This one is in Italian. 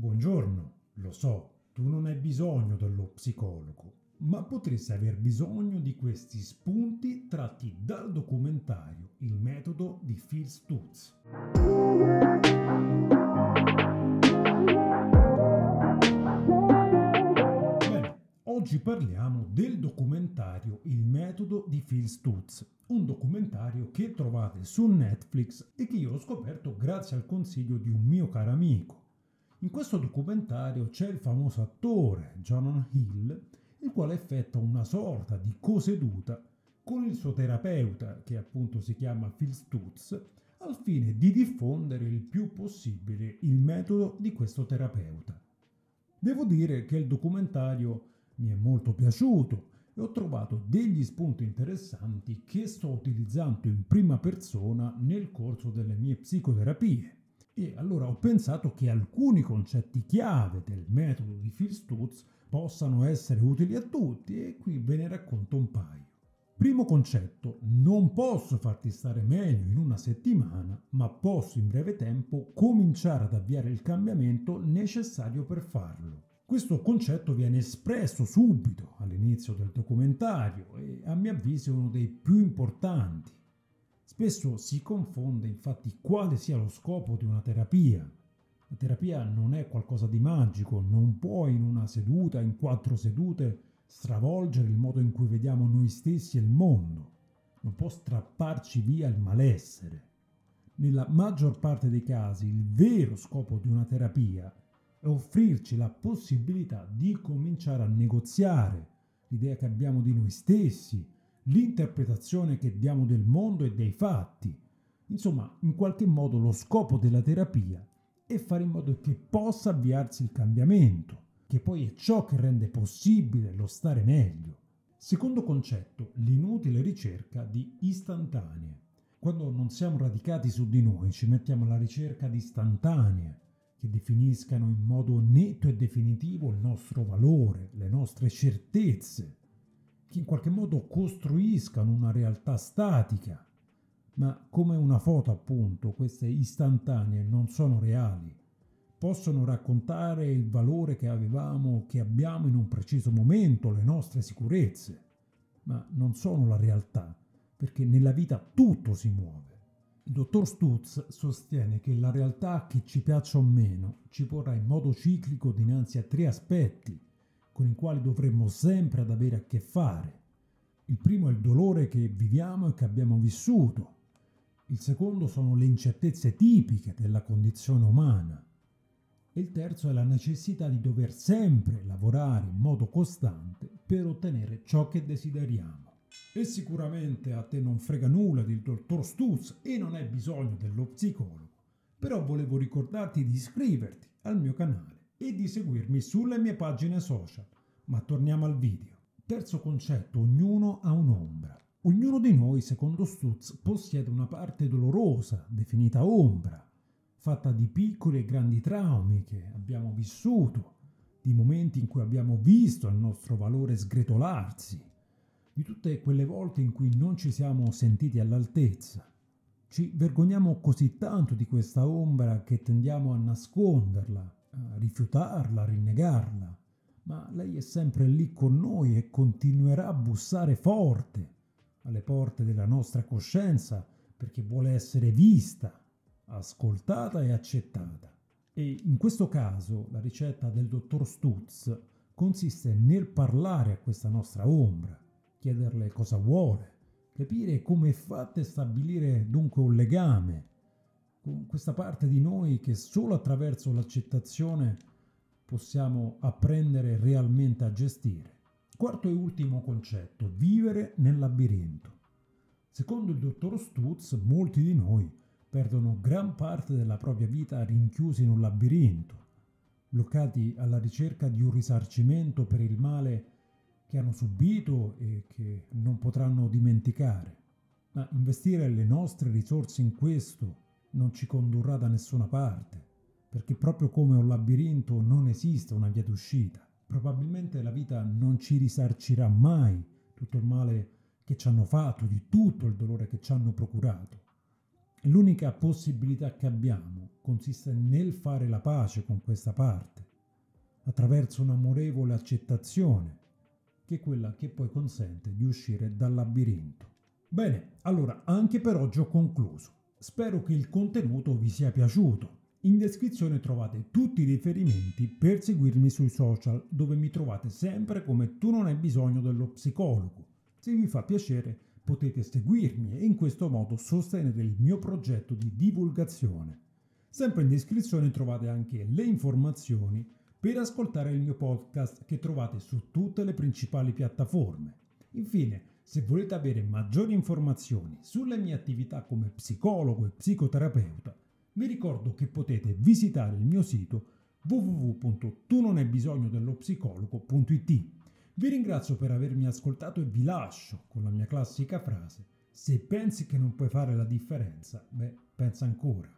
Buongiorno, lo so, tu non hai bisogno dello psicologo, ma potresti aver bisogno di questi spunti tratti dal documentario Il metodo di Phil Stutz. Bene, oggi parliamo del documentario Il metodo di Phil Stutz, un documentario che trovate su Netflix e che io ho scoperto grazie al consiglio di un mio caro amico. In questo documentario c'è il famoso attore Jonathan Hill, il quale effettua una sorta di coseduta con il suo terapeuta, che appunto si chiama Phil Stutz, al fine di diffondere il più possibile il metodo di questo terapeuta. Devo dire che il documentario mi è molto piaciuto e ho trovato degli spunti interessanti che sto utilizzando in prima persona nel corso delle mie psicoterapie. E allora ho pensato che alcuni concetti chiave del metodo di Phil Stutz possano essere utili a tutti e qui ve ne racconto un paio. Primo concetto, non posso farti stare meglio in una settimana, ma posso in breve tempo cominciare ad avviare il cambiamento necessario per farlo. Questo concetto viene espresso subito all'inizio del documentario e a mio avviso è uno dei più importanti. Spesso si confonde infatti quale sia lo scopo di una terapia. La terapia non è qualcosa di magico, non può in una seduta, in quattro sedute, stravolgere il modo in cui vediamo noi stessi e il mondo, non può strapparci via il malessere. Nella maggior parte dei casi il vero scopo di una terapia è offrirci la possibilità di cominciare a negoziare l'idea che abbiamo di noi stessi, l'interpretazione che diamo del mondo e dei fatti. Insomma, in qualche modo lo scopo della terapia è fare in modo che possa avviarsi il cambiamento, che poi è ciò che rende possibile lo stare meglio. Secondo concetto, l'inutile ricerca di istantanee. Quando non siamo radicati su di noi, ci mettiamo alla ricerca di istantanee che definiscano in modo netto e definitivo il nostro valore, le nostre certezze, che in qualche modo costruiscano una realtà statica. Ma come una foto, appunto, queste istantanee non sono reali. Possono raccontare il valore che avevamo, che abbiamo in un preciso momento, le nostre sicurezze, ma non sono la realtà, perché nella vita tutto si muove. Il dottor Stutz sostiene che la realtà che ci piaccia o meno ci porrà in modo ciclico dinanzi a tre aspetti con i quali dovremmo sempre ad avere a che fare. Il primo è il dolore che viviamo e che abbiamo vissuto. Il secondo sono le incertezze tipiche della condizione umana. E il terzo è la necessità di dover sempre lavorare in modo costante per ottenere ciò che desideriamo. E sicuramente a te non frega nulla del dottor Stutz e non hai bisogno dello psicologo. Però volevo ricordarti di iscriverti al mio canale e di seguirmi sulle mie pagine social. Ma torniamo al video. Terzo concetto, ognuno ha un'ombra. Ognuno di noi, secondo Stutz, possiede una parte dolorosa, definita ombra, fatta di piccoli e grandi traumi che abbiamo vissuto, di momenti in cui abbiamo visto il nostro valore sgretolarsi, di tutte quelle volte in cui non ci siamo sentiti all'altezza. Ci vergogniamo così tanto di questa ombra che tendiamo a nasconderla, rifiutarla, a rinnegarla, ma lei è sempre lì con noi e continuerà a bussare forte alle porte della nostra coscienza perché vuole essere vista, ascoltata e accettata. E in questo caso la ricetta del dottor Stutz consiste nel parlare a questa nostra ombra, chiederle cosa vuole, capire come è fatta e stabilire dunque un legame questa parte di noi che solo attraverso l'accettazione possiamo apprendere realmente a gestire. Quarto e ultimo concetto, vivere nel labirinto. Secondo il dottor Stutz, molti di noi perdono gran parte della propria vita rinchiusi in un labirinto, bloccati alla ricerca di un risarcimento per il male che hanno subito e che non potranno dimenticare. Ma investire le nostre risorse in questo non ci condurrà da nessuna parte, perché proprio come un labirinto non esiste una via d'uscita. Probabilmente la vita non ci risarcirà mai tutto il male che ci hanno fatto, di tutto il dolore che ci hanno procurato. L'unica possibilità che abbiamo consiste nel fare la pace con questa parte, attraverso un'amorevole accettazione, che è quella che poi consente di uscire dal labirinto. Bene, allora anche per oggi ho concluso. Spero che il contenuto vi sia piaciuto. In descrizione trovate tutti i riferimenti per seguirmi sui social dove mi trovate sempre come tu non hai bisogno dello psicologo. Se vi fa piacere potete seguirmi e in questo modo sostenere il mio progetto di divulgazione. Sempre in descrizione trovate anche le informazioni per ascoltare il mio podcast che trovate su tutte le principali piattaforme. Infine, se volete avere maggiori informazioni sulle mie attività come psicologo e psicoterapeuta, vi ricordo che potete visitare il mio sito www.tunonhai-bisogno-dello-psicologo.it. Vi ringrazio per avermi ascoltato e vi lascio con la mia classica frase: se pensi che non puoi fare la differenza, beh, pensa ancora.